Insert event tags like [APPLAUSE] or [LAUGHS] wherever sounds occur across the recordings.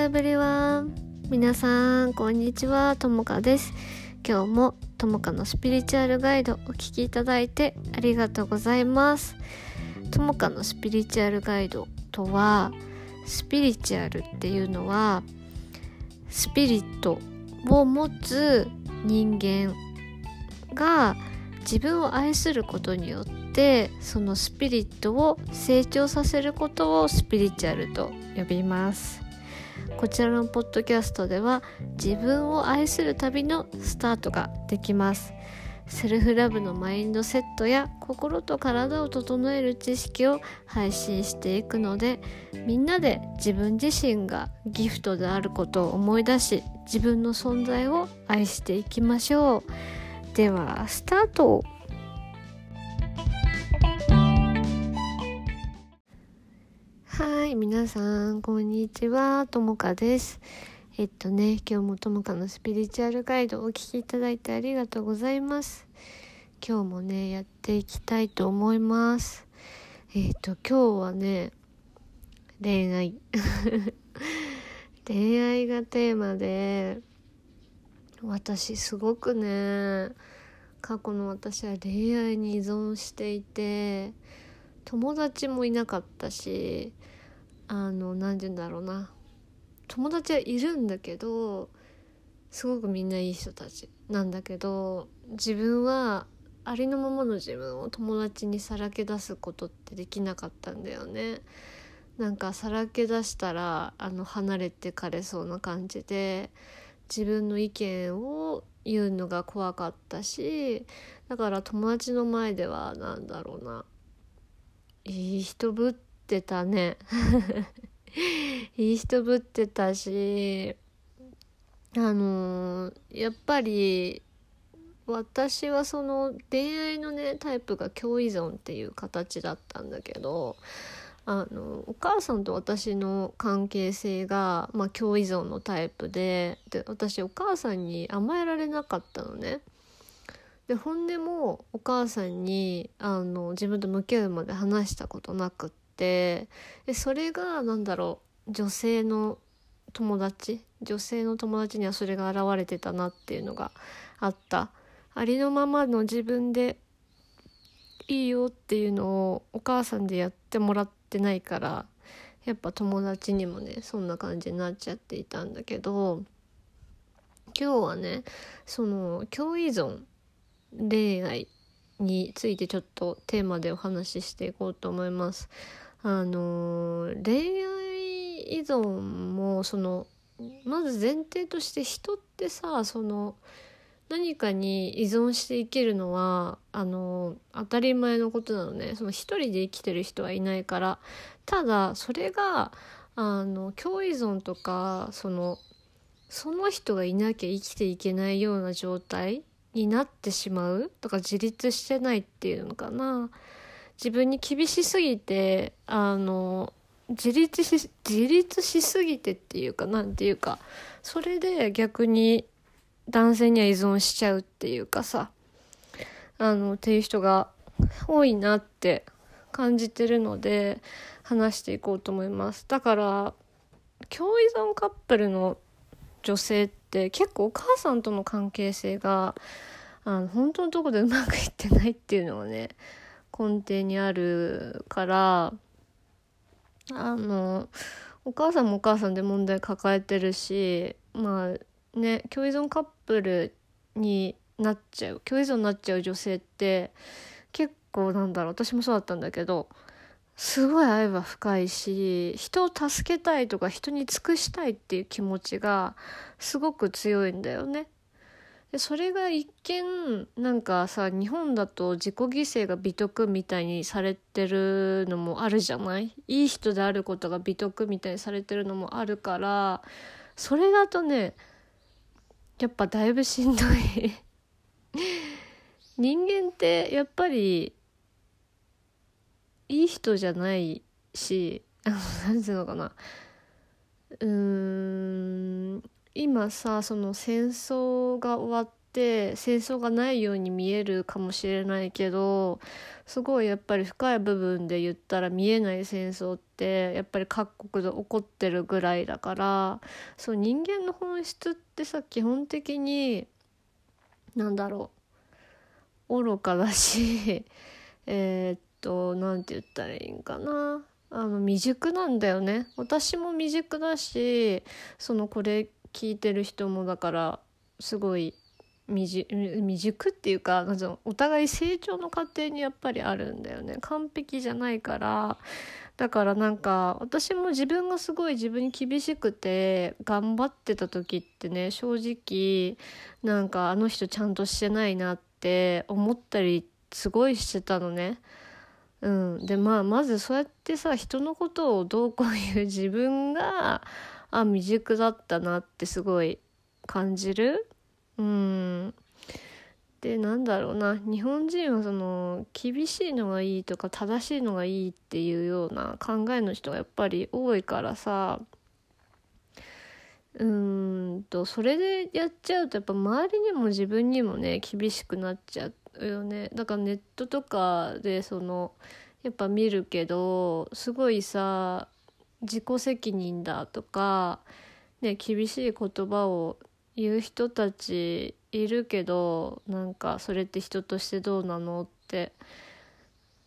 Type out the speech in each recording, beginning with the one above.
エブリワン皆さんこんにちは。ともかです今日もともかのスピリチュアルガイド。お聴きいただいてありがとうございますともかのスピリチュアルガイドとはスピリチュアルっていうのはスピリットを持つ人間が自分を愛することによってそのスピリットを成長させることをスピリチュアルと呼びます。こちらのポッドキャストでは自分を愛する旅のスタートができます。セルフラブのマインドセットや心と体を整える知識を配信していくのでみんなで自分自身がギフトであることを思い出し自分の存在を愛していきましょう。ではスタート。はい皆さんこんにちはともかです。えっとね今日もともかのスピリチュアルガイドをお聞きいただいてありがとうございます。今日もねやっていきたいと思います。えっと今日はね恋愛。[LAUGHS] 恋愛がテーマで私すごくね過去の私は恋愛に依存していて友達もいなかったしあの何て言うんだろうな友達はいるんだけどすごくみんないい人たちなんだけど自分はありのままの自分を友達にさらけ出すことってできなかったんだよね。なんかさらけ出したらあの離れてかれそうな感じで自分の意見を言うのが怖かったしだから友達の前では何だろうないい人ぶってたねいい人ぶってたしあのやっぱり私はその恋愛のねタイプが共依存っていう形だったんだけどあのお母さんと私の関係性が、まあ、共依存のタイプでで私お母さんに甘えられなかったのね。で本音もお母さんにあの自分と向き合うまで話したことなくってでそれが何だろう女性の友達女性の友達にはそれが現れてたなっていうのがあったありのままの自分でいいよっていうのをお母さんでやってもらってないからやっぱ友達にもねそんな感じになっちゃっていたんだけど今日はねその共依存恋愛についてちょっとテーマでお話ししていこうと思います。あの恋愛依存もそのまず前提として人ってさその何かに依存して生きるのはあの当たり前のことなのね。その一人で生きてる人はいないから。ただそれがあの共依存とかそのその人がいなきゃ生きていけないような状態になってしまうとか自立してないっていうのかな。自分に厳しすぎてあの自立し自立しすぎてっていうかなんていうかそれで逆に男性には依存しちゃうっていうかさあのっていう人が多いなって感じてるので話していこうと思います。だから共依存カップルの女性って結構お母さんとの関係性があの本当のとこでうまくいってないっていうのがね根底にあるからあのお母さんもお母さんで問題抱えてるしまあね共依存カップルになっちゃう共依存になっちゃう女性って結構なんだろう私もそうだったんだけどすごい愛は深いし人を助けたいとか人に尽くしたいっていう気持ちがすごく強いんだよね。でそれが一見なんかさ日本だと自己犠牲が美徳みたいにされてるのもあるじゃない？いい人であることが美徳みたいにされてるのもあるからそれだとねやっぱだいぶしんどい。[LAUGHS] 人間ってやっぱりいい人じゃないし何ていうのかな。うーん。今さその戦争が終わって戦争がないように見えるかもしれないけどすごいやっぱり深い部分で言ったら見えない戦争ってやっぱり各国で起こってるぐらいだからそう人間の本質ってさ基本的になんだろう愚かだし [LAUGHS] え、っと何て言ったらいいんかな。あの未熟なんだよね。私も未熟だしそのこれ聞いてる人もだからすごい未熟っていうかお互い成長の過程にやっぱりあるんだよね。完璧じゃないから。だからなんか私も自分がすごい自分に厳しくて頑張ってた時ってね正直なんかあの人ちゃんとしてないなって思ったりすごいしてたのね。うん、でまあまずそうやってさ人のことをどうこういう自分があ未熟だったなってすごい感じる。うん。でなんだろうな。日本人はその厳しいのがいいとか正しいのがいいっていうような考えの人がやっぱり多いからさ。うんとそれでやっちゃうとやっぱ周りにも自分にもね厳しくなっちゃうよね。だからネットとかでそのやっぱ見るけどすごいさ自己責任だとか、ね、厳しい言葉を言う人たちいるけどなんかそれって人としてどうなのって。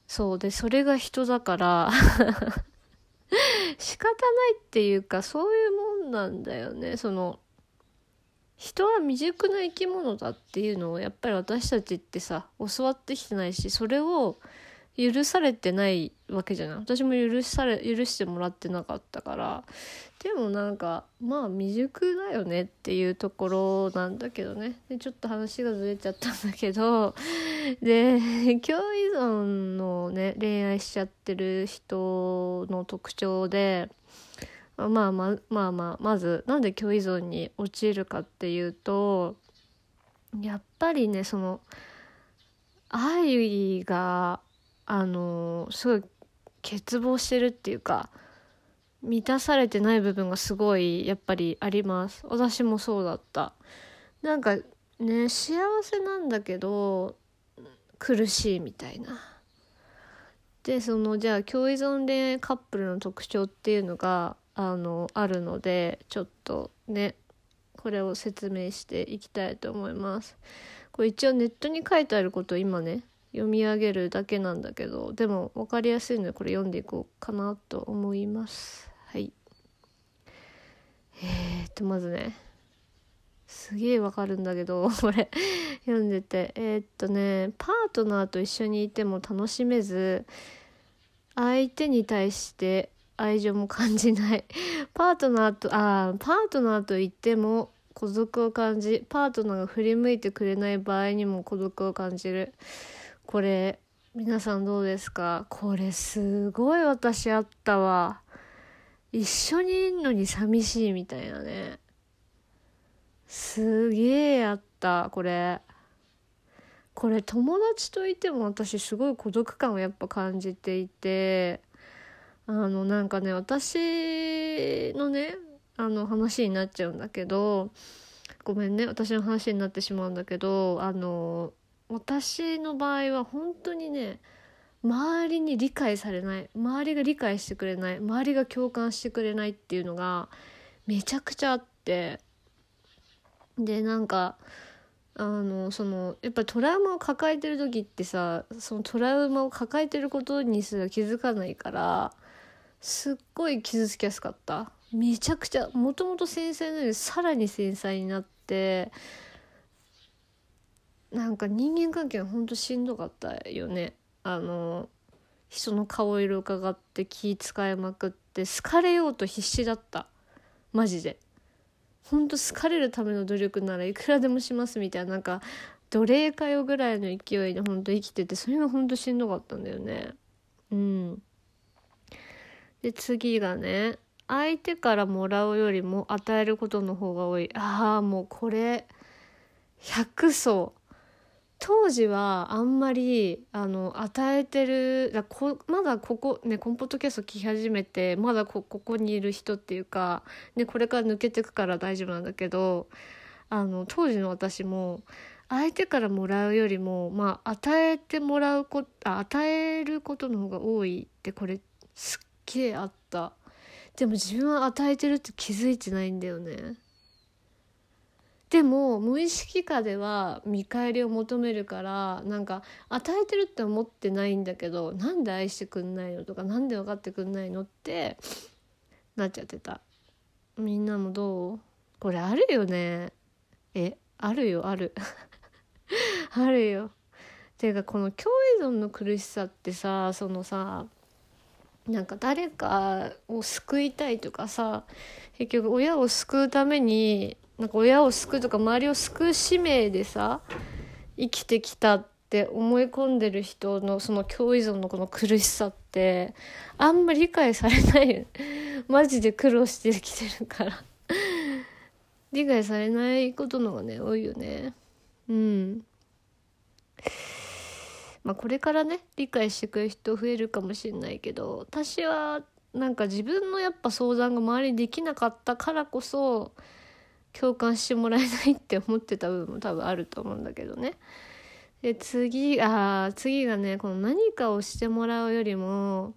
そうでそれが人だから [LAUGHS] 仕方ないっていうかそういうもんなんだよね。その人は未熟な生き物だっていうのをやっぱり私たちってさ教わってきてないしそれを許されてないわけじゃない？私も許され許してもらってなかったから。でもなんかまあ未熟だよねっていうところなんだけどね。でちょっと話がずれちゃったんだけど。[LAUGHS] で共依存のね恋愛しちゃってる人の特徴でまあまあまあまあまずなんで共依存に陥るかっていうとやっぱりねその愛があのすごい欠乏してるっていうか満たされてない部分がすごいやっぱりあります。私もそうだった。なんかね幸せなんだけど苦しいみたいな。でそのじゃあ共依存恋愛カップルの特徴っていうのがあのあるのでちょっとねこれを説明していきたいと思います。これ一応ネットに書いてあることを今ね読み上げるだけなんだけどでも分かりやすいのでこれ読んでいこうかなと思います。はい。えー、っとまずねすげえわかるんだけど [LAUGHS] これ読んでて。えー、っとねパートナーと一緒にいても楽しめず相手に対して愛情も感じない。パートナーとあパートナーと言っても孤独を感じパートナーが振り向いてくれない場合にも孤独を感じる。これ皆さんどうですか？これすごい私あったわ。一緒にいんのに寂しいみたいなね。すげえあったこれ。これ友達といても私すごい孤独感をやっぱ感じていてあのなんかね私のねあの話になっちゃうんだけどごめんね私の話になってしまうんだけどあの私の場合は本当にね周りに理解されない周りが理解してくれない周りが共感してくれないっていうのがめちゃくちゃあってでなんかあのそのやっぱトラウマを抱えてる時ってさそのトラウマを抱えてることにすら気づかないからすっごい傷つきやすかった。めちゃくちゃもともと繊細なのにさらに繊細になってなんか人間関係がほんとしんどかったよね。あの人の顔色伺って気使いまくって好かれようと必死だった。マジで。ほんと好かれるための努力ならいくらでもしますみたいな。なんか奴隷かよぐらいの勢いでほんと生きててそれがほんとしんどかったんだよね。うん。で次がね相手からもらうよりも与えることの方が多い。ああもうこれ100層。当時はあんまりあの与えてるだこまだここねコンポットキャスト聞き始めてまだここにいる人っていうか、ね、これから抜けてくから大丈夫なんだけどあの当時の私も相手からもらうよりもまあ与えてもらうこあ与えることの方が多いってこれすっげえあった。でも自分は与えてるって気づいてないんだよね。でも無意識下では見返りを求めるからなんか与えてるって思ってないんだけどなんで愛してくんないのとかなんで分かってくんないのってなっちゃってた。みんなもどう？これあるよね。えあるよある。あるよ。[LAUGHS] ていうかこの共依存の苦しさってさそのさなんか誰かを救いたいとかさ結局親を救うためになんか親を救うとか周りを救う使命でさ生きてきたって思い込んでる人のその共依存のこの苦しさってあんまり理解されない [LAUGHS] マジで苦労してきてるから。[LAUGHS] 理解されないことのがね多いよね。うん。まあこれからね理解してくれる人増えるかもしれないけど私はなんか自分のやっぱ相談が周りにできなかったからこそ共感してもらえないって思ってた部分も多分あると思うんだけどね。で次あ次がねこの何かをしてもらうよりも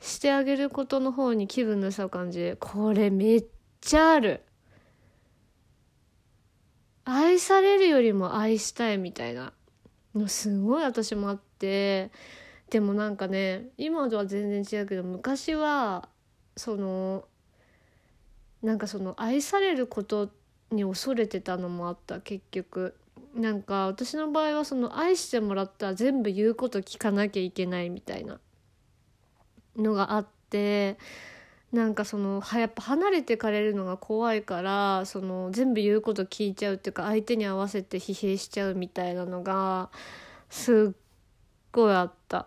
してあげることの方に気分の差を感じる。これめっちゃある。愛されるよりも愛したいみたいなのすごい私もあって。でもなんかね今とは全然違うけど昔はそのなんかその愛されることに恐れてたのもあった結局。なんか私の場合はその愛してもらったら全部言うこと聞かなきゃいけないみたいなのがあってなんかそのやっぱ離れてかれるのが怖いからその全部言うこと聞いちゃうっていうか相手に合わせて疲弊しちゃうみたいなのがすっごいあった。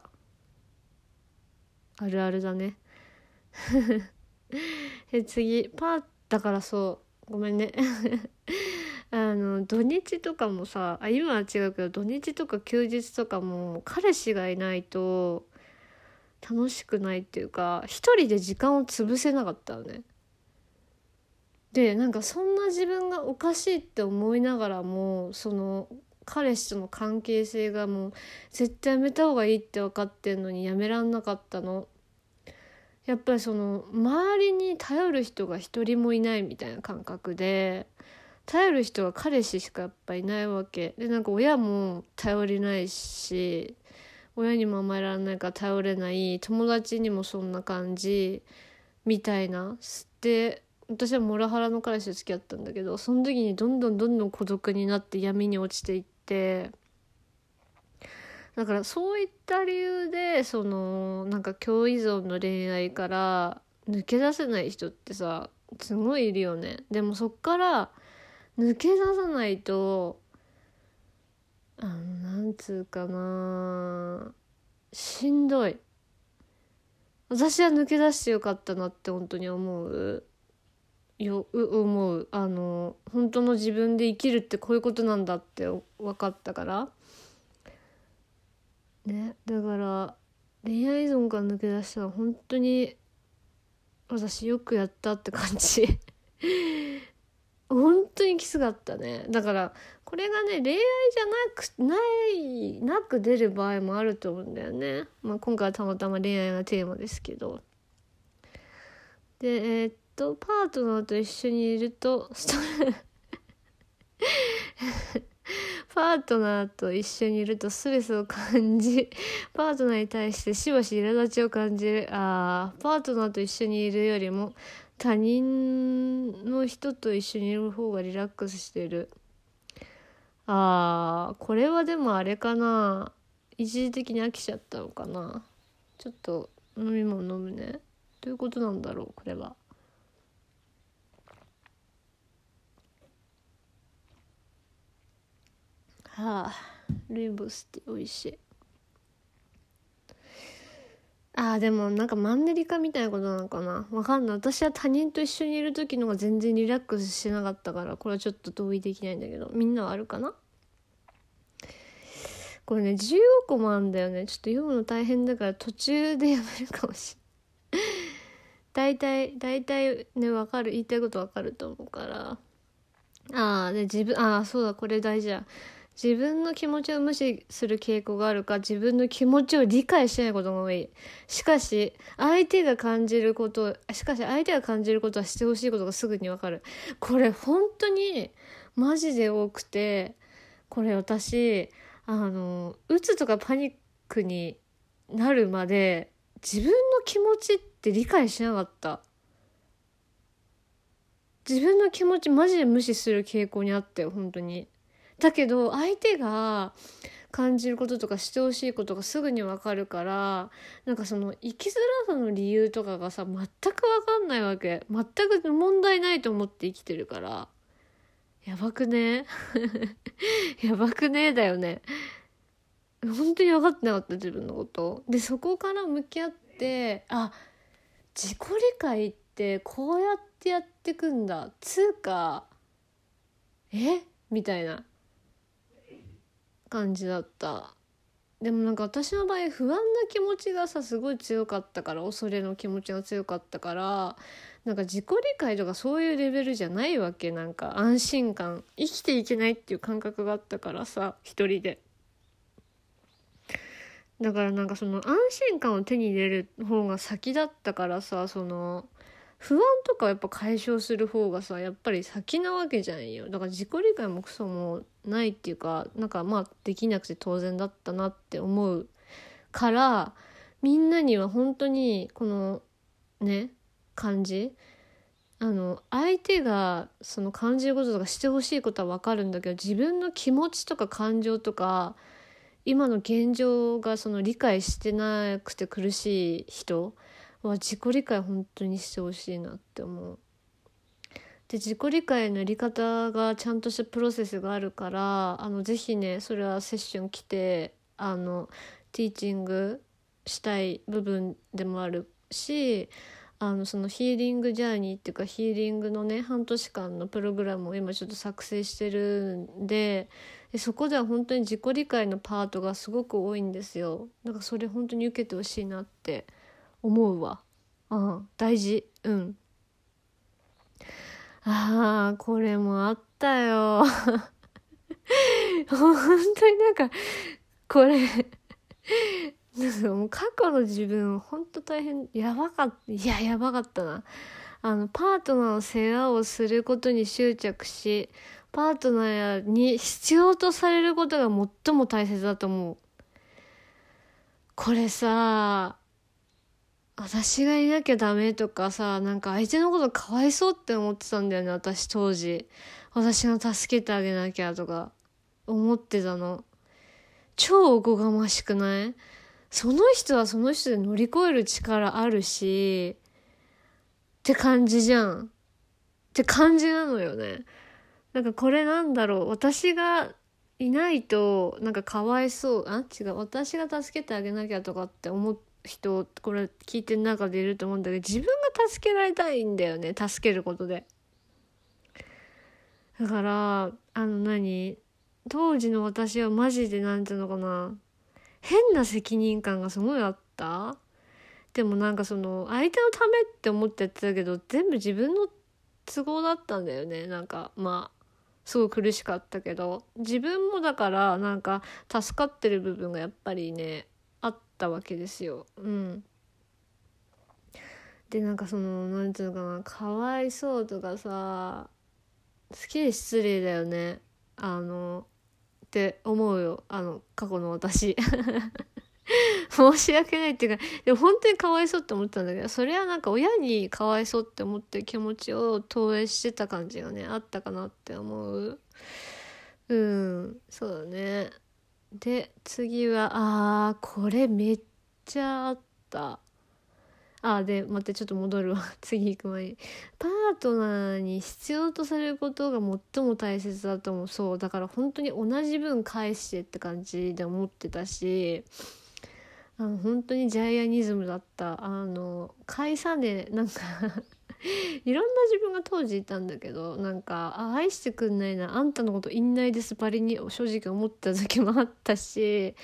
あるあるだね。[LAUGHS] で次パーだからそうごめんね [LAUGHS] あの土日とかもさあ今は違うけど土日とか休日とかも彼氏がいないと楽しくないっていうか一人で時間を潰せなかったのね。でなんかそんな自分がおかしいって思いながらもその彼氏との関係性がもう絶対やめた方がいいって分かってんのにやめらんなかったの。やっぱりその周りに頼る人が一人もいないみたいな感覚で頼る人が彼氏しかやっぱいないわけ。でなんか親も頼りないし親にも甘えられないから頼れない友達にもそんな感じみたいな。で私はモラハラの彼氏と付き合ったんだけどその時にどんどんどんどん孤独になって闇に落ちていってだからそういった理由でそのなんか共依存の恋愛から抜け出せない人ってさすごいいるよね。でもそっから抜け出さないとあのなんつうかなしんどい。私は抜け出してよかったなって本当に思う。よ思う。あの本当の自分で生きるってこういうことなんだって分かったから。ねだから恋愛依存から抜け出したら本当に私よくやったって感じ。[LAUGHS] 本当にきつかったね。だからこれがね恋愛じゃなくないなく出る場合もあると思うんだよね、まあ、今回はたまたま恋愛がテーマですけど。でえー、っとパートナーと一緒にいるとストパートナーと一緒にいるとストレスを感じ、[LAUGHS] パートナーに対してしばし苛立ちを感じる。ああパートナーと一緒にいるよりも他人の人と一緒にいる方がリラックスしてる。ああ、これはでもあれかな。一時的に飽きちゃったのかな。ちょっと飲み物飲むね。どういうことなんだろう、これは。はあルイボスって美味しい。あーでもなんかマンネリ化みたいなことなのかな。わかんない。私は他人と一緒にいる時のが全然リラックスしなかったからこれはちょっと同意できないんだけど。みんなはあるかな？これね15個もあるんだよね。ちょっと読むの大変だから途中でやめるかもしれない。大体大体ね分かる。言いたいこと分かると思うから。ああで自分ああそうだこれ大事や自分の気持ちを無視する傾向があるか自分の気持ちを理解しないことが多い。しかし相手が感じることしかし相手が感じることはしてほしいことがすぐにわかる。これ本当にマジで多くてこれ私あのうつとかパニックになるまで自分の気持ちって理解しなかった。自分の気持ちマジで無視する傾向にあったよ本当に。だけど相手が感じることとかしてほしいことがすぐにわかるからなんかその生きづらさの理由とかがさ全くわかんないわけ。全く問題ないと思って生きてるから。やばくね？[LAUGHS] やばくねだよね。本当に分かってなかった自分のこと。でそこから向き合ってあ自己理解ってこうやってやってくんだ。つうかえ？みたいな。感じだった。でもなんか私の場合不安な気持ちがさすごい強かったから恐れの気持ちが強かったからなんか自己理解とかそういうレベルじゃないわけ。なんか安心感生きていけないっていう感覚があったからさ一人で。だからなんかその安心感を手に入れる方が先だったからさその不安とかやっぱ解消する方がさやっぱり先なわけじゃんよ。だから自己理解もクソもないっていうかなんかまあできなくて当然だったなって思うからみんなには本当にこのね感じあの相手がその感じることとかしてほしいことは分かるんだけど自分の気持ちとか感情とか今の現状がその理解してなくて苦しい人は自己理解本当にしてほしいなって思う。で自己理解のやり方がちゃんとしたプロセスがあるからあのぜひねそれはセッション来てあのティーチングしたい部分でもあるしあのそのヒーリングジャーニーっていうかヒーリングのね半年間のプログラムを今ちょっと作成してるんででそこでは本当に自己理解のパートがすごく多いんですよ。だからそれ本当に受けてほしいなって思うわ。うん大事。うん。ああこれもあったよ。[LAUGHS] 本当になんかこれなんかもう過去の自分本当大変やばかったいややばかったな。あのパートナーの世話をすることに執着しパートナーに必要とされることが最も大切だと思う。これさ私がいなきゃダメとかさ、なんか相手のことかわいそうって思ってたんだよね、私当時。私が助けてあげなきゃとか、思ってたの。超おこがましくない？その人はその人で乗り越える力あるし、って感じじゃん。って感じなのよね。なんかこれなんだろう？私がいないと、なんかかわいそう。あ？違う。私が助けてあげなきゃとかって思って、人これ聞いてる中でいると思うんだけど自分が助けられたいんだよね助けることで。だからあの何？当時の私はマジで何ていうのかな。変な責任感がすごいあった。でもなんかその相手のためって思ってやってたけど全部自分の都合だったんだよね。なんかまあすごい苦しかったけど。自分もだからなんか助かってる部分がやっぱりねったわけですよ。うん、でなんかその何て言うのかなかわいそうとかさすげえ失礼だよね。あのって思うよ。あの過去の私。[LAUGHS] 申し訳ないっていうかでも本当にかわいそうって思ったんだけどそれはなんか親にかわいそうって思ってる気持ちを投影してた感じがねあったかなって思う。うん。そうだね。で次はあーこれめっちゃあった。あで待ってちょっと戻るわ。[LAUGHS] 次行く前に。パートナーに必要とされることが最も大切だと思う。そうだから本当に同じ分返してって感じで思ってたしあの本当にジャイアニズムだった。あの返さねなんかいろんな自分が当時いたんだけどなんかあ愛してくんないなあんたのこといんないですばりに正直思った時もあったし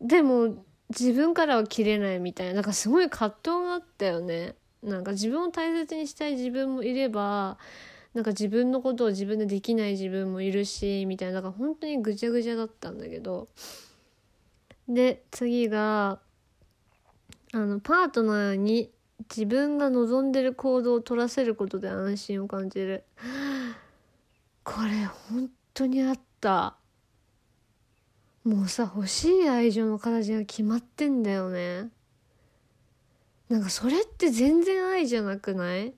でも自分からは切れないみたいななんかすごい葛藤があったよね。なんか自分を大切にしたい自分もいればなんか自分のことを自分でできない自分もいるしみたいなだか本当にぐちゃぐちゃだったんだけど。で次があのパートナーに自分が望んでる行動を取らせることで安心を感じる。これ本当にあった。もうさ欲しい愛情の形が決まってんだよね。なんかそれって全然愛じゃなくない？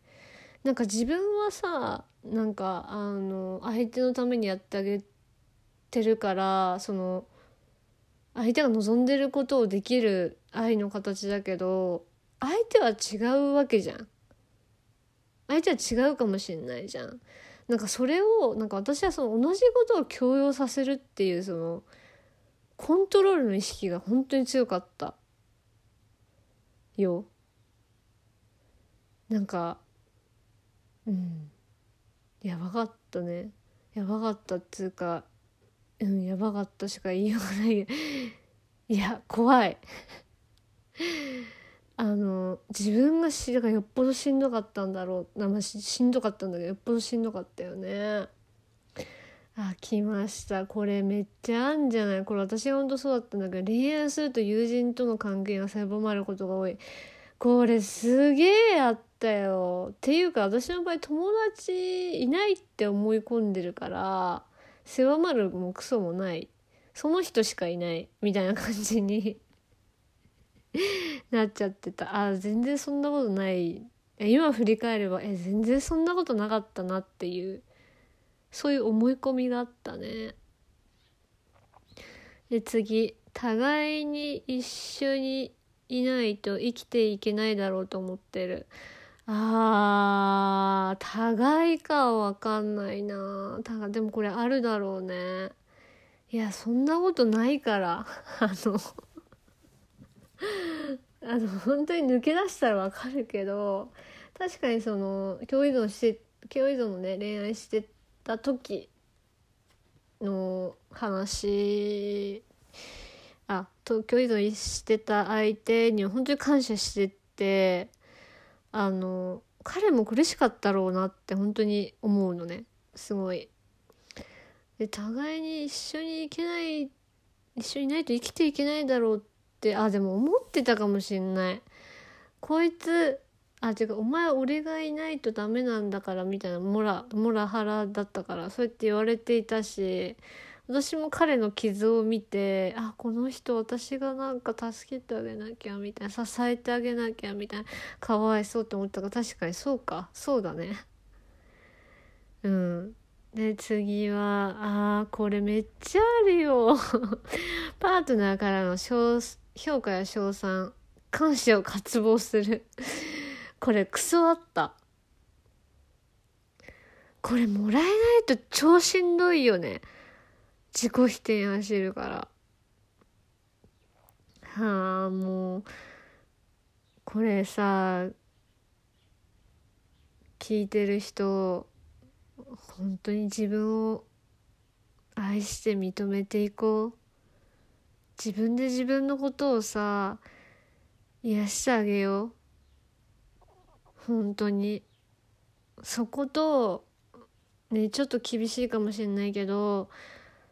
なんか自分はさなんかあの相手のためにやってあげてるからその相手が望んでることをできる愛の形だけど相手は違うわけじゃん。相手は違うかもしんないじゃん。なんかそれをなんか私はその同じことを強要させるっていうそのコントロールの意識が本当に強かったよ。なんかうん。やばかったね。やばかったっつうかうんやばかったしか言いようがない。[LAUGHS] いや怖い。あの自分がしだからよっぽどしんどかったんだろう。な、まあ、ししんどかったんだけどよっぽどしんどかったよね。あ来ました。これめっちゃあんじゃない？これ私がほんとそうだったんだけど恋愛すると友人との関係が狭まることが多い。これすげえあったよ。っていうか私の場合友達いないって思い込んでるから狭まるもクソもない。その人しかいない。みたいな感じに [LAUGHS] なっちゃってた。あ全然そんなことない。今振り返ればえ全然そんなことなかったなっていうそういう思い込みがあったね。で次。互いに一緒にいないと生きていけないだろうと思ってる。あー互いかは分かんないな。たでもこれあるだろうね。いやそんなことないから。[LAUGHS] あの [LAUGHS] あの本当に抜け出したらわかるけど確かにその共依存して共依存のね恋愛してた時の話あと共依存してた相手には本当に感謝しててあの彼も苦しかったろうなって本当に思うのねすごい。で互いに一緒に行けない一緒にいないと生きていけないだろうってあでも思ってたかもしんない。こいつあ違うお前俺がいないとダメなんだからみたいなモラモラハラだったからそうやって言われていたし私も彼の傷を見てあこの人私がなんか助けてあげなきゃみたいな支えてあげなきゃみたいなかわいそうって思ったから確かにそうか。そうだね。うん。で次はあーこれめっちゃあるよ。[LAUGHS] パートナーからの評価や称賛感謝を渇望する。[LAUGHS] これクソあった。これもらえないと超しんどいよね。自己否定走るから。はあもう。これさ聞いてる人本当に自分を愛して認めていこう。自分で自分のことをさ癒してあげよう。本当に。そことねちょっと厳しいかもしれないけど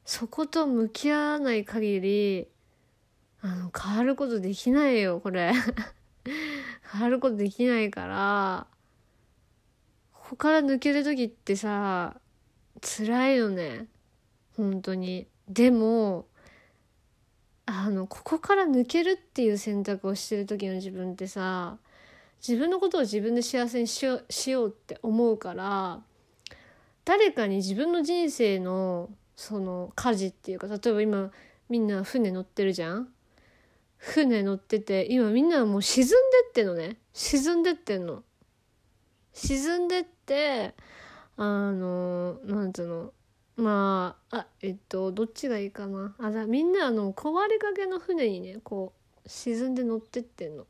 そこと向き合わない限りあの変わることできないよこれ。[LAUGHS] 変わることできないからここから抜ける時ってさ辛いよね。本当に。でもあのここから抜けるっていう選択をしてる時の自分ってさ自分のことを自分で幸せにしよしようって思うから誰かに自分の人生のその舵っていうか例えば今みんな船乗ってるじゃん？船乗ってて今みんなもう沈んでってのね。沈んでってんの。沈んでってあのなんつうの？まああえっとどっちがいいかなあだみんなあの壊れかけの船にねこう沈んで乗ってってんの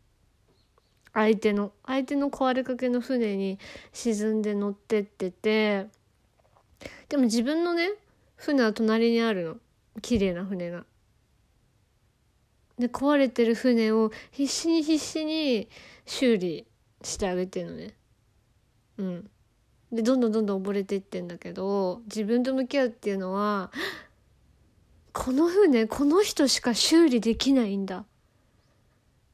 相手の相手の壊れかけの船に沈んで乗ってっててでも自分のね船は隣にあるの綺麗な船が。で壊れてる船を必死に必死に修理してあげてるのね。うん。でどんどんどんどん溺れていってんだけど自分と向き合うっていうのはこの船この人しか修理できないんだ。っ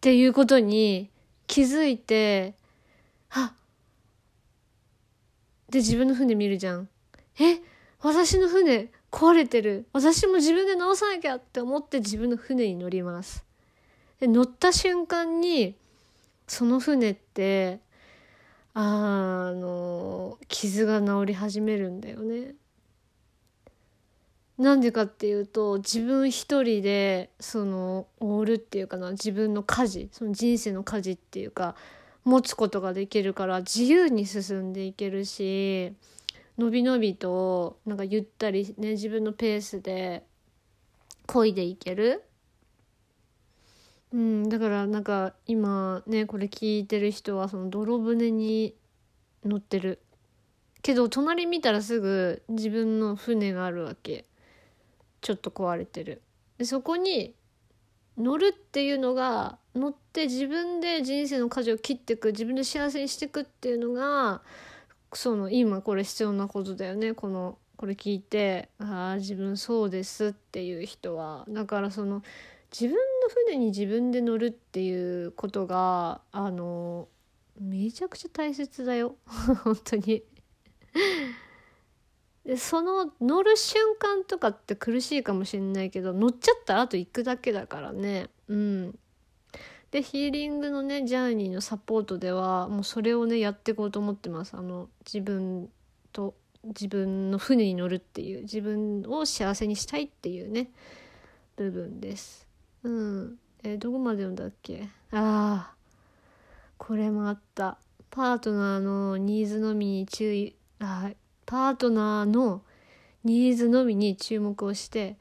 ていうことに気づいてあで自分の船見るじゃん。え私の船壊れてる。私も自分で直さなきゃって思って自分の船に乗ります。で乗った瞬間にその船ってあの傷が治り始めるんだよね。なんでかっていうと自分一人でそのオールっていうかな自分の舵その人生の舵っていうか持つことができるから自由に進んでいけるしのびのびとなんかゆったりね自分のペースで漕いでいける。うん、だからなんか今ねこれ聞いてる人はその泥船に乗ってる。けど隣見たらすぐ自分の船があるわけ。ちょっと壊れてる。でそこに乗るっていうのが乗って自分で人生の舵を切ってく自分で幸せにしてくっていうのがその今これ必要なことだよね。このこれ聞いてああ自分そうですっていう人は。だからその自分の船に自分で乗るっていうことがあのめちゃくちゃ大切だよ。[LAUGHS] 本当に。でその乗る瞬間とかって苦しいかもしんないけど乗っちゃったらあと行くだけだからね。うん。でヒーリングのねジャーニーのサポートではもうそれをねやっていこうと思ってます。あの自分と自分の船に乗るっていう自分を幸せにしたいっていうね部分です。うん。えどこまで読んだっけ？ああこれもあった。パートナーのニーズのみに注意。あパートナーのニーズのみに注目をして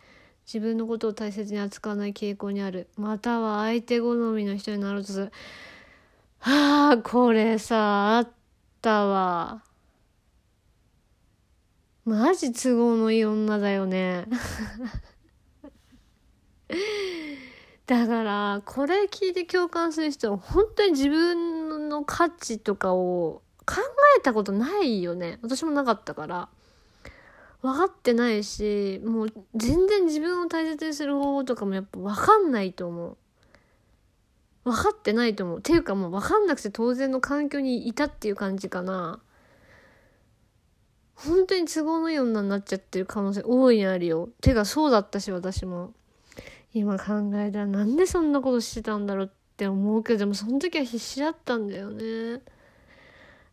自分のことを大切に扱わない傾向にある。または相手好みの人になろうとする。はあこれさあったわ。マジ都合のいい女だよね。だからこれ聞いて共感する人は本当に自分の価値とかを考えたことないよね。私もなかったから。分かってないしもう全然自分を大切にする方法とかもやっぱ分かんないと思う。分かってないと思う。ていうかもう分かんなくて当然の環境にいたっていう感じかな。本当に都合のいい女になっちゃってる可能性大いにあるよ。てかそうだったし私も。今考えたらなんでそんなことしてたんだろうって思うけどでもその時は必死だったんだよね。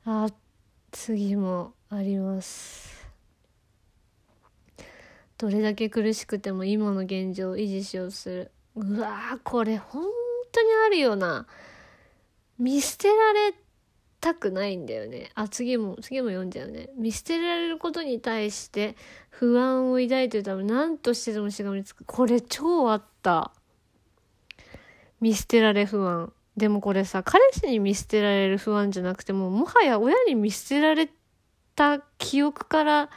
あ次もあります。どれだけ苦しくても今の現状を維持しようとする。うわーこれ本当にあるよな。見捨てられたくないんだよね。あ、次も、次も読んじゃうね。見捨てられることに対して不安を抱いてるため何としてでもしがみつく。これ超あった。見捨てられ不安。でもこれさ、彼氏に見捨てられる不安じゃなくても、もはや親に見捨てられた記憶から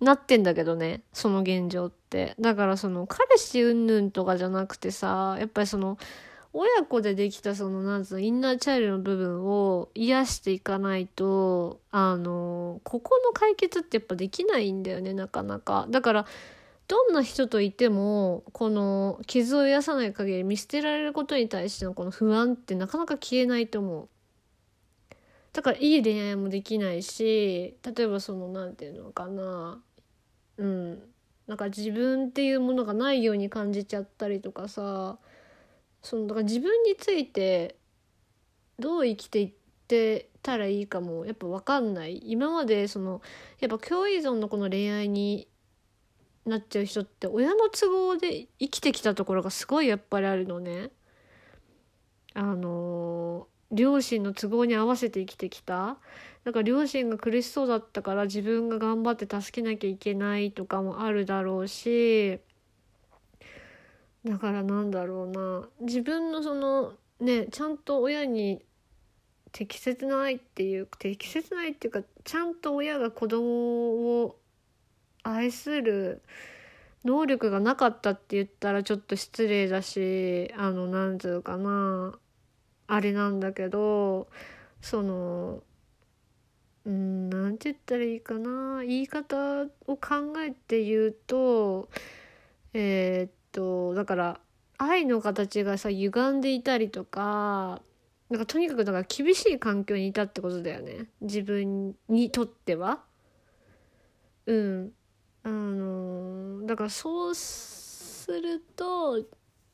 なってんだけどね、その現状って。だからその彼氏云々とかじゃなくてさ、やっぱりその、親子でできたその、なんつうの、インナーチャイルの部分を癒していかないと、あの、ここの解決ってやっぱできないんだよね、なかなか。だから、どんな人といても、この傷を癒さない限り見捨てられることに対してのこの不安ってなかなか消えないと思う。だからいい恋愛もできないし、例えばその、なんていうのかな、うん。なんか自分っていうものがないように感じちゃったりとかさ、そのだから自分についてどう生きていってたらいいかもやっぱ分かんない。今までそのやっぱ共依存のこの恋愛になっちゃう人って親の都合で生きてきたところがすごいやっぱりあるのね。あの両親の都合に合わせて生きてきた。なんか両親が苦しそうだったから自分が頑張って助けなきゃいけないとかもあるだろうし。だからなんだろうな。自分のそのねちゃんと親に適切な愛っていう適切な愛っていうかちゃんと親が子供を愛する能力がなかったって言ったらちょっと失礼だしあのなんつうかな。あれなんだけどそのうんなんて言ったらいいかな。言い方を考えて言うとえー、っとだから愛の形がさ歪んでいたりとかなんかとにかくだから厳しい環境にいたってことだよね。自分にとっては。うん。あのだからそうすると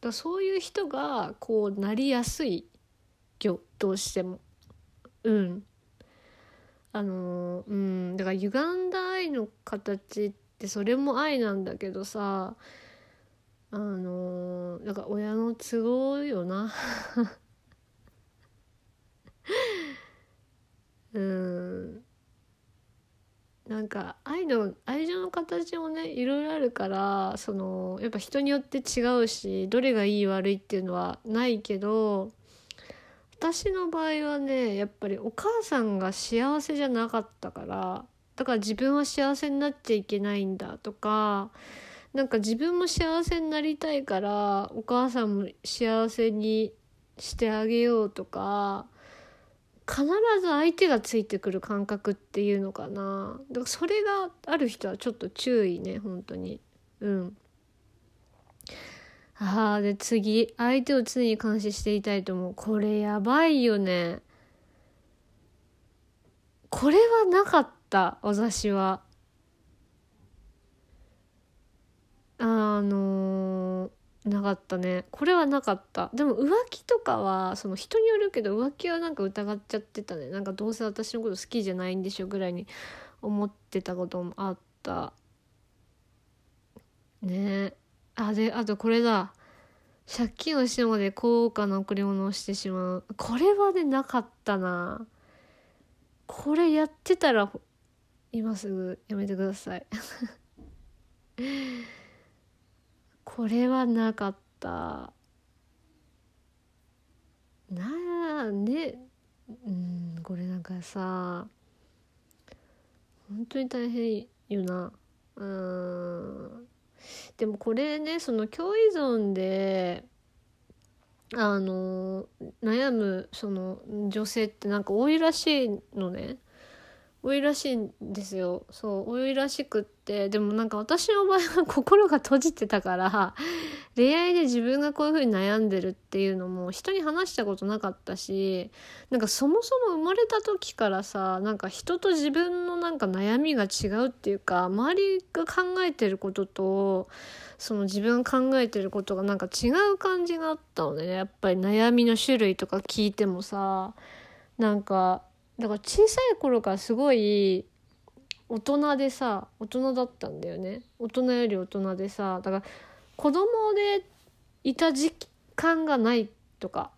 だそういう人がこうなりやすいよどうしても。うん。あのうん。だから歪んだ愛の形ってそれも愛なんだけどさあのなんか親の都合よな。[LAUGHS] うん。なんか愛の愛情の形もねいろいろあるからそのやっぱ人によって違うしどれがいい悪いっていうのはないけど私の場合はねやっぱりお母さんが幸せじゃなかったからだから自分は幸せになっちゃいけないんだとかなんか自分も幸せになりたいからお母さんも幸せにしてあげようとか必ず相手がついてくる感覚っていうのかなだからそれがある人はちょっと注意ね本当にうんああ、で次。相手を常に監視していたいと思う。これやばいよね。これはなかった、私は。あの、なかったね。これはなかった。でも浮気とかは、その人によるけど浮気はなんか疑っちゃってたね。なんかどうせ私のこと好きじゃないんでしょぐらいに思ってたこともあった。ねあ、で、あとこれだ。借金をしてまで高価な贈り物をしてしまう。これはね、なかったな。これやってたら、今すぐやめてください。これはなかった。なあ、ね、うん、これなんかさ、本当に大変よな。うん。でもこれねその共依存であの悩むその女性ってなんか多いらしいのね多いらしいんですよ。そう多いらしくって。でもなんか私の場合は心が閉じてたから恋愛で自分がこういう風に悩んでるっていうのも人に話したことなかったしなんかそもそも生まれた時からさなんか人と自分のなんか悩みが違うっていうか周りが考えてることとその自分が考えてることがなんか違う感じがあったのね。やっぱり悩みの種類とか聞いてもさなんかだから小さい頃からすごい大人でさ大人だったんだよね。大人より大人でさだから子供でいた時間がないとか。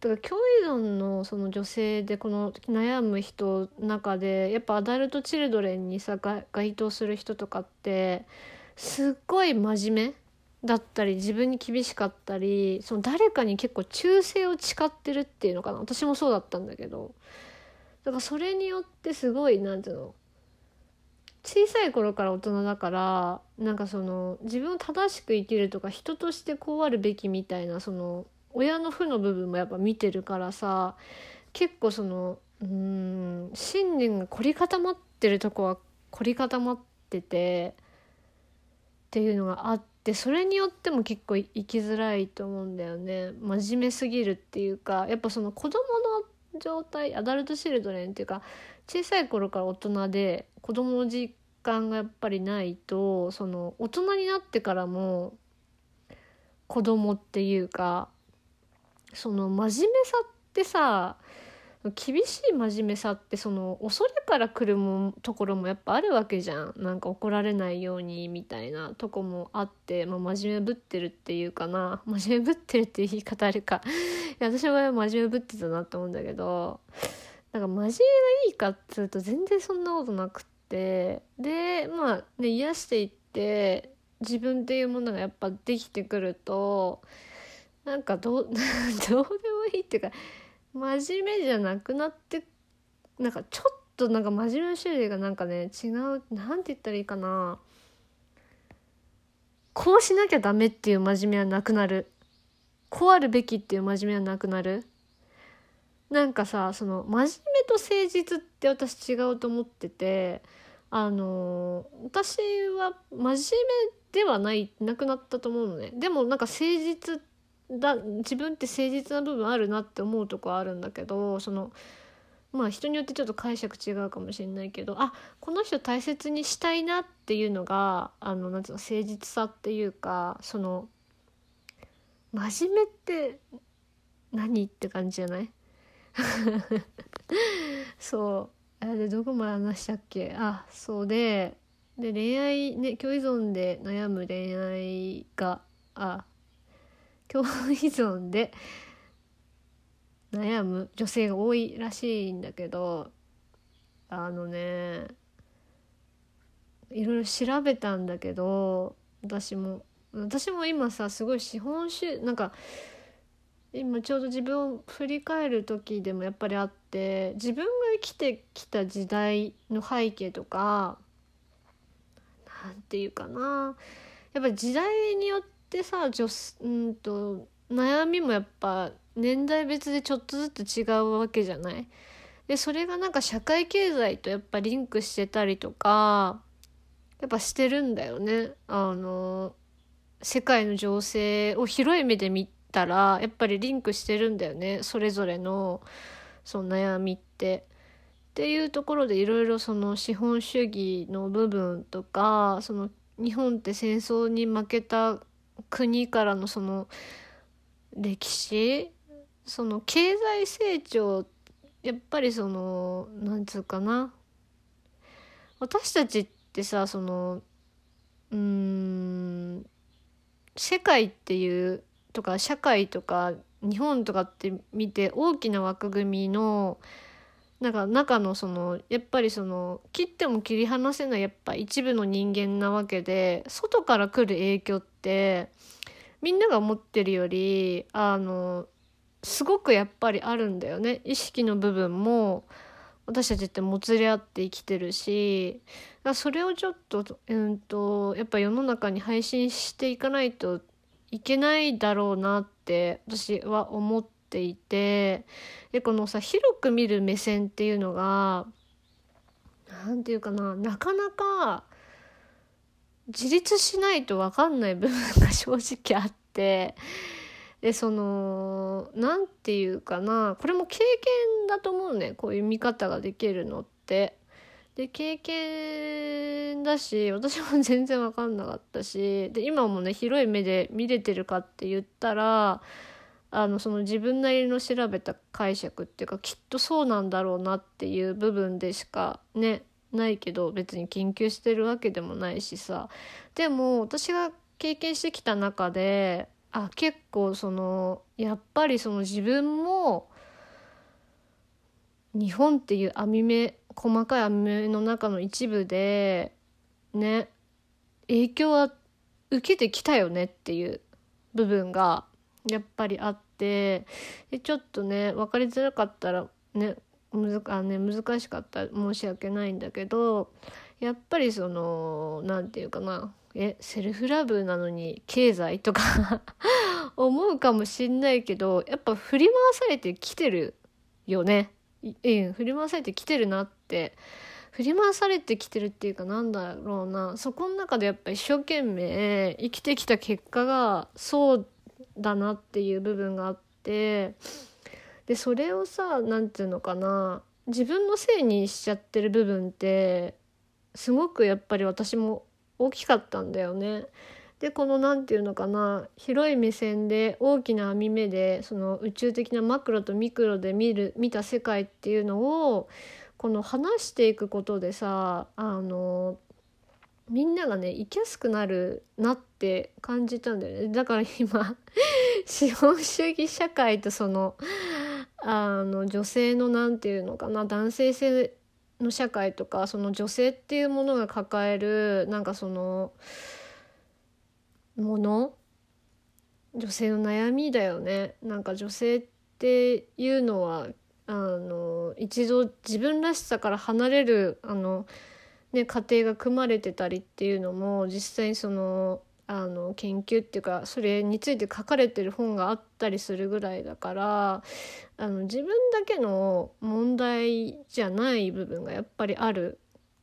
だから共依存のその女性でこの悩む人の中でやっぱアダルト・チルドレンにさ該当する人とかってすっごい真面目だったり自分に厳しかったりその誰かに結構忠誠を誓ってるっていうのかな。私もそうだったんだけど。だからそれによってすごい何ていうの小さい頃から大人だからなんかその自分を正しく生きるとか人としてこうあるべきみたいなその親の負の部分もやっぱ見てるからさ結構そのうん信念が凝り固まってるとこは凝り固まっててっていうのがあってそれによっても結構生きづらいと思うんだよね。真面目すぎるっていうかやっぱその子供の状態アダルトシルドレンっていうか小さい頃から大人で子供の実感がやっぱりないとその大人になってからも子供っていうかその真面目さってさ厳しい真面目さってその恐れから来るもところもやっぱあるわけじゃん。なんか怒られないようにみたいなとこもあって、まあ、真面目ぶってるっていうかな [LAUGHS] 真面目ぶってるっていう言い方あるか。[LAUGHS] いや私は真面目ぶってたなと思うんだけどなんか真面目がいいかっつうと全然そんなことなくって。でまあね癒していって自分っていうものがやっぱできてくるとなんかどう [LAUGHS] どうでもいいっていうか真面目じゃなくなってなんかちょっとなんか真面目な種類がなんかね違う何て言ったらいいかな。こうしなきゃダメっていう真面目はなくなる。こうあるべきっていう真面目はなくなる。なんかさその真面目と誠実って私違うと思っててあの私は真面目ではないなくなったと思うのね。でもなんか誠実だ自分って誠実な部分あるなって思うとこあるんだけどそのまあ人によってちょっと解釈違うかもしれないけどあこの人大切にしたいなっていうのがあのなんていうの誠実さっていうかその真面目って何って感じじゃない？[LAUGHS] そう。あれどこまで話したっけ？あそうでで恋愛ね共依存で悩む恋愛があ共依存で悩む女性が多いらしいんだけどあのねいろいろ調べたんだけど私も私も今さすごい資本主なんか今ちょうど自分を振り返る時でもやっぱりあって自分が生きてきた時代の背景とかなんていうかなやっぱ時代によってさ女うんと悩みもやっぱ年代別でちょっとずつ違うわけじゃない？でそれがなんか社会経済とやっぱリンクしてたりとかやっぱしてるんだよね。あの世界の情勢を広い目で見たらやっぱりリンクしてるんだよね。それぞれのその悩みって。っていうところでいろいろその資本主義の部分とかその日本って戦争に負けた国からのその歴史その経済成長やっぱりそのなんつうかな。私たちってさそのうん世界っていうとか社会とか日本とかって見て大きな枠組みのなんか中のそのやっぱりその切っても切り離せないやっぱ一部の人間なわけで外から来る影響ってみんなが思ってるよりあのすごくやっぱりあるんだよね。意識の部分も私たちってもつれ合って生きてるしそれをちょっと,、うんと、やっぱ世の中に配信していかないといけないだろうなって私は思ってていてでこのさ広く見る目線っていうのが何て言うかななかなか自立しないと分かんない部分が [LAUGHS] 正直あってでその何て言うかなこれも経験だと思うねこういう見方ができるのって。で経験だし私も全然分かんなかったしで今もね広い目で見れてるかって言ったらあのその自分なりの調べた解釈っていうかきっとそうなんだろうなっていう部分でしかねないけど別に研究してるわけでもないしさ。でも私が経験してきた中であ結構そのやっぱりその自分も日本っていう網目細かい網目の中の一部でね影響は受けてきたよねっていう部分がやっぱりあってでちょっとね分かりづらかったらねむあね難しかったら申し訳ないんだけどやっぱりその何て言うかなえセルフラブなのに経済とか [LAUGHS] 思うかもしんないけどやっぱ振り回されてきてるよね。うん、振り回されてきてるなって振り回されてきてるっていうかなんだろうなそこの中でやっぱ一生懸命生きてきた結果がそうだなっていう部分があってでそれをさ何て言うのかな自分のせいにしちゃってる部分ってすごくやっぱり私も大きかったんだよね。でこの何て言うのかな広い目線で大きな網目でその宇宙的なマクロとミクロで見る見た世界っていうのをこの話していくことでさあのみんながね生きやすくなるなって感じたんだよね。だから今 [LAUGHS] 資本主義社会とそのあの女性の何て言うのかな男性性の社会とかその女性っていうものが抱えるなんかそのもの？女性の悩みだよね。なんか女性っていうのはあの一度自分らしさから離れるあの、ね、家庭が組まれてたりっていうのも実際にそのあの研究っていうかそれについて書かれてる本があったりするぐらいだからあの自分だけの問題じゃない部分がやっぱりある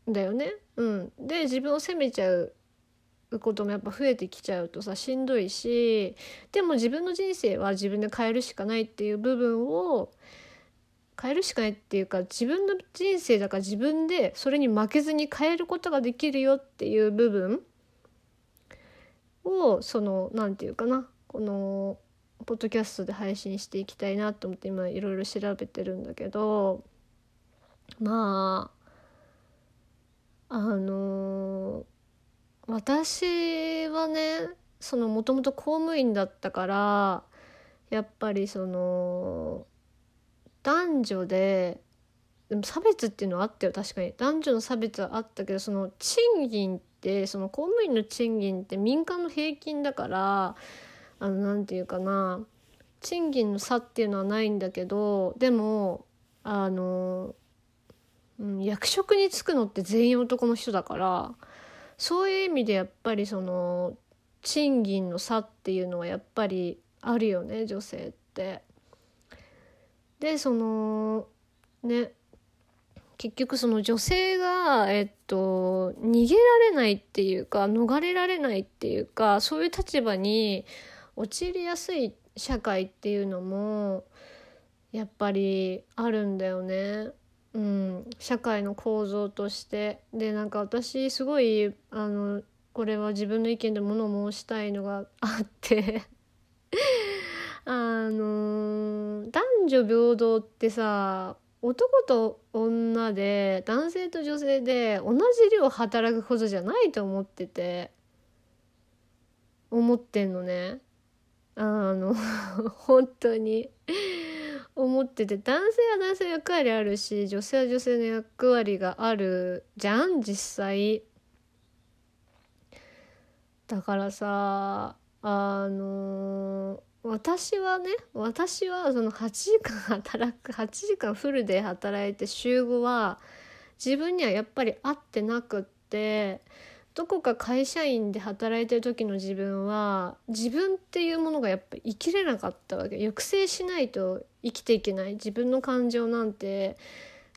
んだよね。うん、で自分を責めちゃうこともやっぱ増えてきちゃうとさしんどいしでも自分の人生は自分で変えるしかないっていう部分を変えるしかないっていうか自分の人生だから自分でそれに負けずに変えることができるよっていう部分をその何て言うかなこのポッドキャストで配信していきたいなと思って今いろいろ調べてるんだけどまああのー、私はねそのもともと公務員だったからやっぱりその男女ででも差別っていうのはあったよ確かに男女の差別はあったけどその賃金ってその公務員の賃金って民間の平均だからあのなんていうかな賃金の差っていうのはないんだけどでもあの、うん、役職に就くのって全員男の人だからそういう意味でやっぱりその賃金の差っていうのはやっぱりあるよね女性って。でそのね結局その女性が、えっと、逃げられないっていうか逃れられないっていうかそういう立場に陥りやすい社会っていうのもやっぱりあるんだよね。うん、社会の構造として。でなんか私すごいあのこれは自分の意見で物申したいのがあって。男女平等ってさ男と女で男性と女性で同じ量働くことじゃないと思ってて思ってんのね。あの [LAUGHS] 本当に。思ってて男性は男性の役割あるし女性は女性の役割があるじゃん実際。だからさあの私はね私はその8時間働く [LAUGHS] 8時間フルで働いて週5は自分にはやっぱり合ってなくってどこか会社員で働いてる時の自分は自分っていうものがやっぱ生きれなかったわけ。抑制しないと生きていけない。自分の感情なんて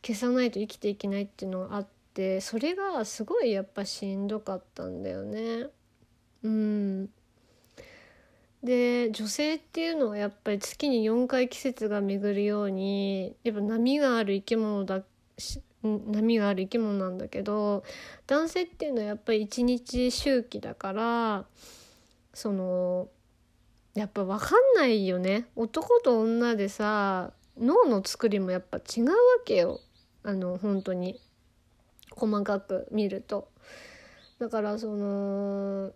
消さないと生きていけないっていうのがあってそれがすごいやっぱしんどかったんだよね。うん。で女性っていうのはやっぱり月に4回季節が巡るようにやっぱ波がある生き物だし波がある生き物なんだけど男性っていうのはやっぱり一日周期だからそのやっぱ分かんないよね。男と女でさ脳の作りもやっぱ違うわけよ。あの本当に。細かく見ると。だからその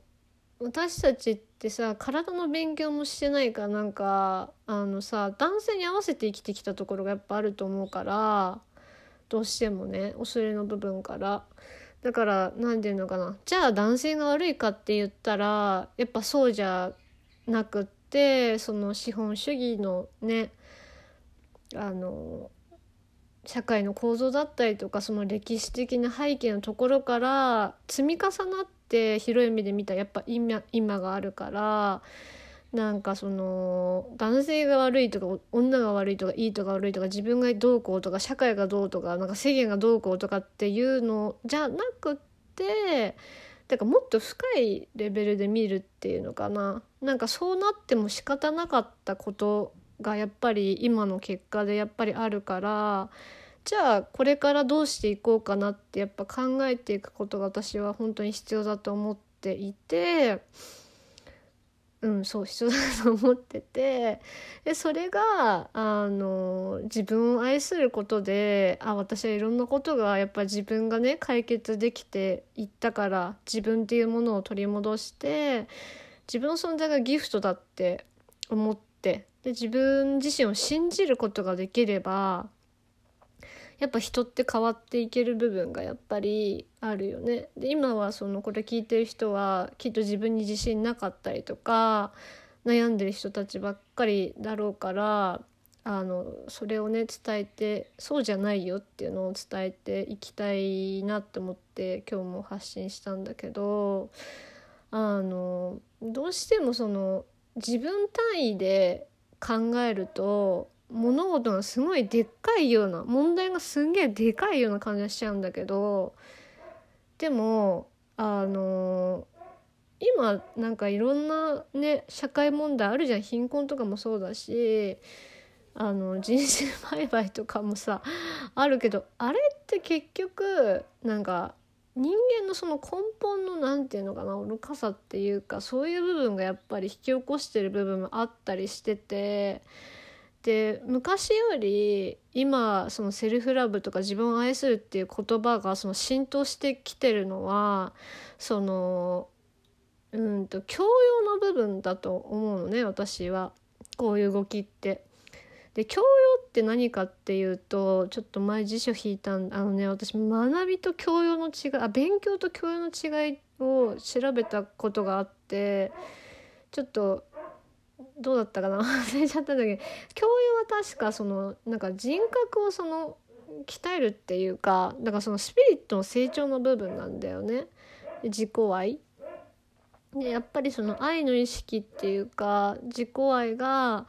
私たちってさ体の勉強もしてないからなんかあのさ男性に合わせて生きてきたところがやっぱあると思うからどうしてもね恐れの部分から。だから何て言うのかな。じゃあ男性が悪いかって言ったらやっぱそうじゃなくってその資本主義のねあの社会の構造だったりとかその歴史的な背景のところから積み重なって広い目で見たらやっぱ今今があるからなんかその男性が悪いとか女が悪いとかいいとか悪いとか自分がどうこうとか社会がどうとかなんか世間がどうこうとかっていうのじゃなくってだからもっと深いレベルで見るっていうのかな。なんかそうなっても仕方なかったことがやっぱり今の結果でやっぱりあるからじゃあこれからどうしていこうかなってやっぱ考えていくことが私は本当に必要だと思っていて。うんそう必要だと思っててでそれがあの自分を愛することであ私はいろんなことがやっぱ自分がね解決できていったから自分っていうものを取り戻して自分の存在がギフトだって思ってで自分自身を信じることができればやっぱ人って変わっていける部分がやっぱりあるよね。で今はそのこれ聞いてる人はきっと自分に自信なかったりとか悩んでる人たちばっかりだろうからあのそれをね伝えてそうじゃないよっていうのを伝えていきたいなって思って今日も発信したんだけどあのどうしてもその自分単位で考えると物事がすごいでっかいような問題がすんげえでかいような感じがしちゃうんだけどでもあの今なんかいろんなね社会問題あるじゃん。貧困とかもそうだしあの人身売買とかもさあるけどあれって結局なんか人間のその根本の何て言うのかな愚かさっていうかそういう部分がやっぱり引き起こしてる部分もあったりしててで昔より今そのセルフラブとか自分を愛するっていう言葉がその浸透してきてるのはそのうんと教養の部分だと思うのね私はこういう動きって。で教養って何かっていうとちょっと前辞書引いたんあのね私学びと教養の違いあ勉強と教養の違いを調べたことがあってちょっとどうだったかな？[LAUGHS] 忘れちゃったんだけど。教養は確かそのなんか人格をその鍛えるっていうかだからそのスピリットの成長の部分なんだよね。自己愛。でやっぱりその愛の意識っていうか自己愛が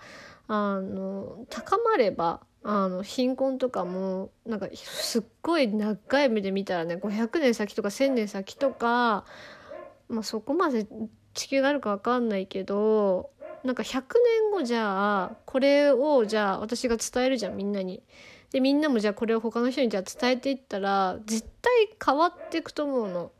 あの高まればあの貧困とかもなんかすっごい長い目で見たらね500年先とか1,000年先とか、まあ、そこまで地球があるか分かんないけどなんか100年後じゃあこれをじゃあ私が伝えるじゃんみんなに。でみんなもじゃあこれを他の人にじゃあ伝えていったら絶対変わっていくと思うの。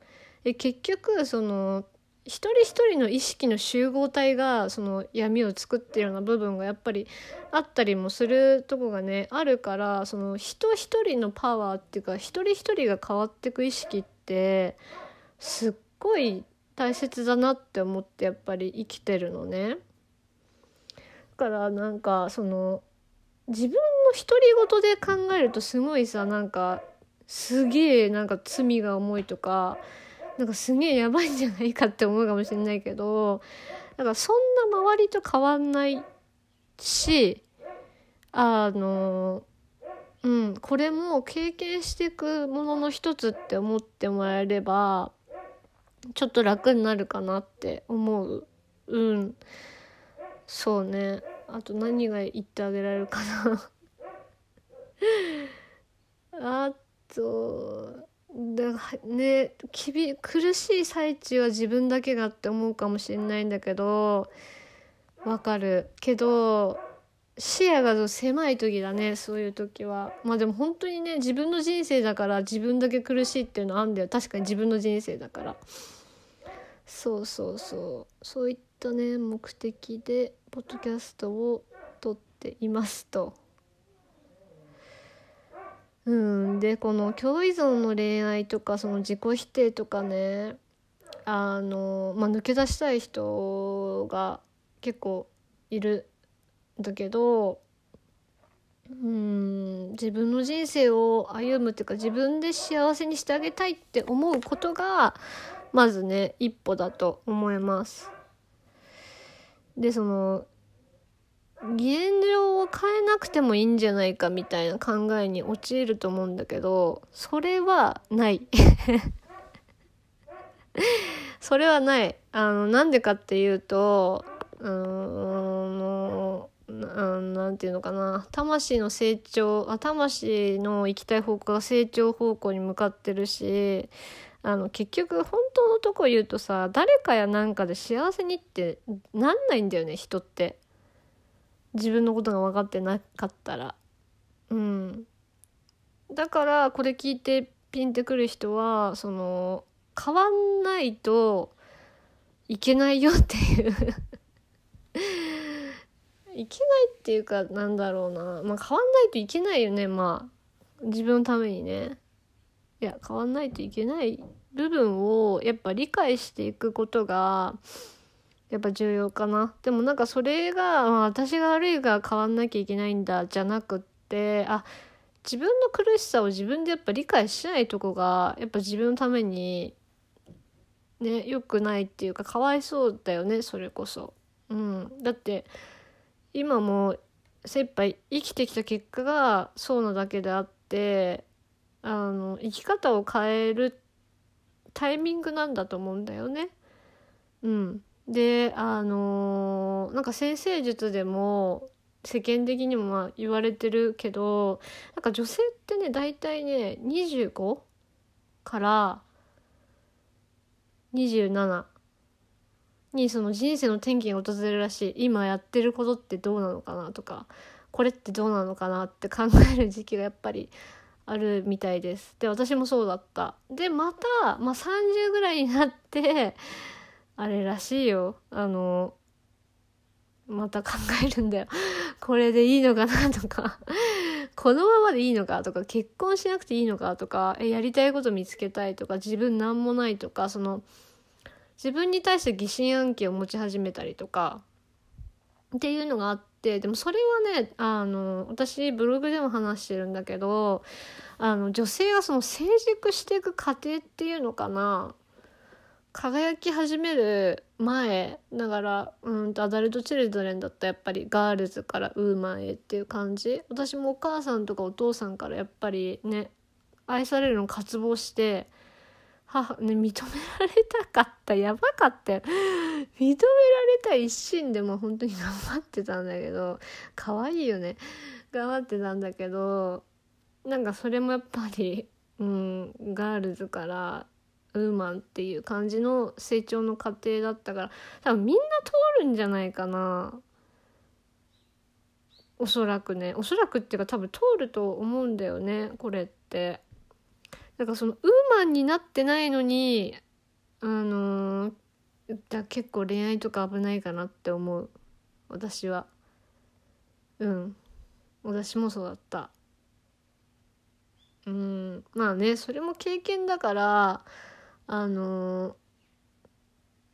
で結局その一人一人の意識の集合体がその闇を作ってるような部分がやっぱりあったりもするとこがねあるからその人一人のパワーっていうか一人一人が変わってく意識ってすっごい大切だなって思ってやっぱり生きてるのね。からなんかその自分の独り言で考えるとすごいさなんかすげえなんか罪が重いとかなんかすげえやばいんじゃないかって思うかもしれないけどだかそんな周りと変わんないしあのうんこれも経験していくものの一つって思ってもらえればちょっと楽になるかなって思う。うん。そうね。あと何が言ってあげられるかな。[LAUGHS] あとだねきび苦しい最中は自分だけがって思うかもしれないんだけどわかる。けど視野が狭い時だねそういう時は。まあでも本当にね自分の人生だから自分だけ苦しいっていうのあんだよ。確かに自分の人生だから。そうそうそう。そういったたね目的でポッドキャストを撮っていますと。うん、でこの共依存の恋愛とかその自己否定とかねあの、まあ、抜け出したい人が結構いるんだけどうん自分の人生を歩むっていうか自分で幸せにしてあげたいって思うことがまずね一歩だと思います。でその現状を変えなくてもいいんじゃないかみたいな考えに陥ると思うんだけどそれはない。[LAUGHS] それはない。あのなんでかっていうとあのなんていうのかな。魂の成長あ魂の行きたい方向が成長方向に向かってるしあの結局本当のとこ言うとさ誰かやなんかで幸せにってなんないんだよね人って。自分のことが分かってなかったら。うん。だからこれ聞いてピンってくる人はその変わんないといけないよっていう。[LAUGHS] いけないっていうかなんだろうな。まあ変わんないといけないよねまあ。自分のためにね。いや変わんないといけない部分をやっぱ理解していくことがやっぱ重要かな。でもなんかそれが、まあ、私が悪いが変わんなきゃいけないんだじゃなくってあ自分の苦しさを自分でやっぱ理解しないとこがやっぱ自分のためにね良くないっていうかかわいそうだよねそれこそ。うん、だって今も精一杯生きてきた結果がそうなだけであってあの生き方を変えるタイミングなんだと思うんだよね。うんであのーなんか先生術でも世間的にもまあ言われてるけどなんか女性ってね大体ね25から27にその人生の転機が訪れるらしい今やってることってどうなのかなとかこれってどうなのかなって考える時期がやっぱりあるみたいです。で私もそうだった。でまた、まあ、30ぐらいになって [LAUGHS] あれらしいよ。あのまた考えるんだよ。[LAUGHS] これでいいのかなとか。[LAUGHS] このままでいいのかとか結婚しなくていいのかとかえやりたいこと見つけたいとか自分なんもないとかその自分に対して疑心暗鬼を持ち始めたりとかっていうのがあってでもそれはねあの私ブログでも話してるんだけどあの女性がその成熟していく過程っていうのかな。輝き始める前だからうんとアダルト・チルドレンだったやっぱりガールズからウーマンへっていう感じ。私もお母さんとかお父さんからやっぱりね愛されるの渇望して母ね認められたかった？やばかったよ。認められた一心でも本当に頑張ってたんだけど可愛いよね。頑張ってたんだけどなんかそれもやっぱりうんガールズからウーマンっていう感じの成長の過程だったから多分みんな通るんじゃないかな。おそらくね。おそらくっていうか多分通ると思うんだよねこれって。だかそのウーマンになってないのにあのーだ結構恋愛とか危ないかなって思う。私は。うん。私もそうだった。うん。まあねそれも経験だからあの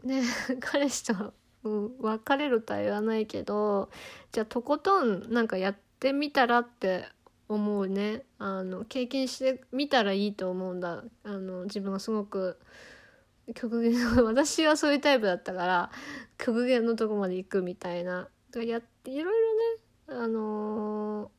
ね [LAUGHS] 彼氏と、別れるとは言わないけどじゃあとことんなんかやってみたらって思うね。あの経験してみたらいいと思うんだ。あの自分がすごく極限 [LAUGHS] 私はそういうタイプだったから極限のとこまで行くみたいな。やっていろいろねあの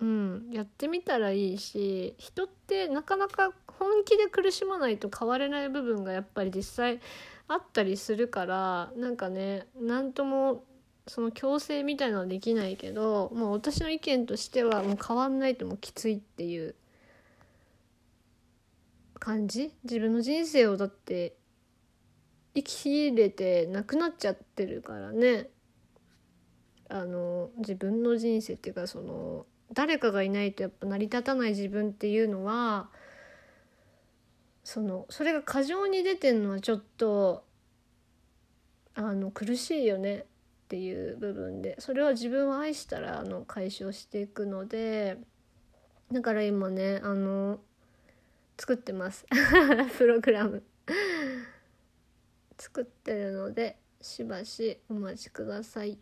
うんやってみたらいいし人ってなかなか本気で苦しまないと変われない部分がやっぱり実際あったりするからなんかね何ともその強制みたいなのはできないけどもう私の意見としてはもう変わんないともうきついっていう感じ？自分の人生をだって生き入れてなくなっちゃってるからね。あの自分の人生っていうかその誰かがいないとやっぱ成り立たない自分っていうのはそのそれが過剰に出てるのはちょっとあの苦しいよね。っていう部分でそれは自分を愛したらあの解消していくのでだから今ねあの作ってます。[LAUGHS] プログラム。作ってるのでしばしお待ちくださいっ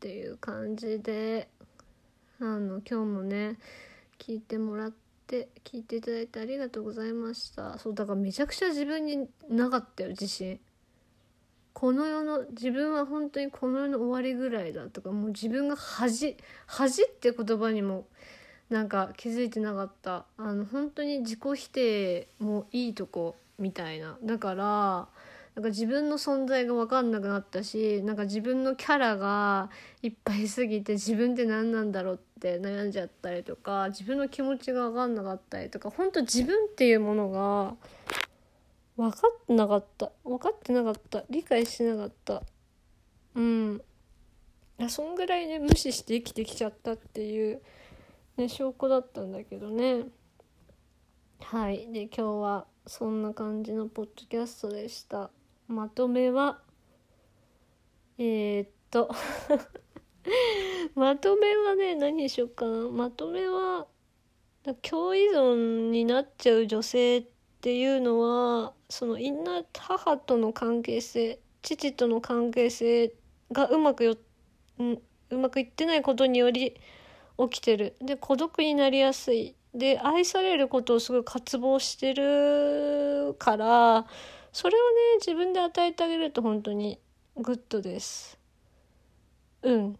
ていう感じであの今日もね聞いてもらって聞いていただいてありがとうございました。そうだからめちゃくちゃ自分になかったよ自信。この世の自分は本当にこの世の終わりぐらいだとかもう自分が恥恥って言葉にもなんか気づいてなかった。あの本当に自己否定もいいとこみたいな。だからなんか自分の存在が分かんなくなったしなんか自分のキャラがいっぱいすぎて自分って何なんだろうって悩んじゃったりとか自分の気持ちが分かんなかったりとか本当自分っていうものが分かってなかった。分かってなかった。理解してなかった。うん。そんぐらいね無視して生きてきちゃったっていうね証拠だったんだけどね。はい。で今日はそんな感じのポッドキャストでした。まとめはえー、っと [LAUGHS] まとめはね何にしようかな。まとめは共依存になっちゃう女性っていうのはそのインナー母との関係性父との関係性がうまくよ、う、まくいってないことにより起きてる。で孤独になりやすい。で愛されることをすごい渇望してるからそれをね自分で与えてあげると本当に good です。うん。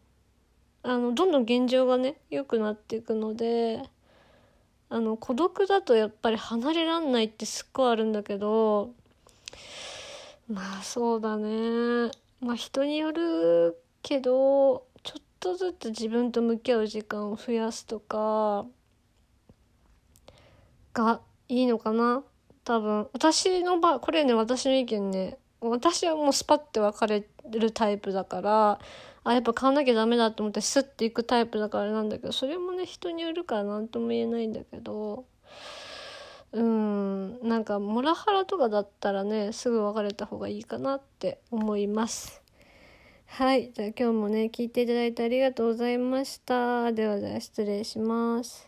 あのどんどん現状がね良くなっていくので。あの孤独だとやっぱり離れらんないってすっごいあるんだけどまあそうだね。まあ人によるけどちょっとずつ自分と向き合う時間を増やすとかがいいのかな。多分。私の場これね私の意見ね。私はもうスパッて別れるタイプだからあやっぱ買わなきゃダメだと思ってスッていくタイプだからなんだけどそれもね人によるから何とも言えないんだけどうんなんかモラハラとかだったらねすぐ別れた方がいいかなって思います。はいじゃあ今日もね聞いていただいてありがとうございました。ではでは失礼します。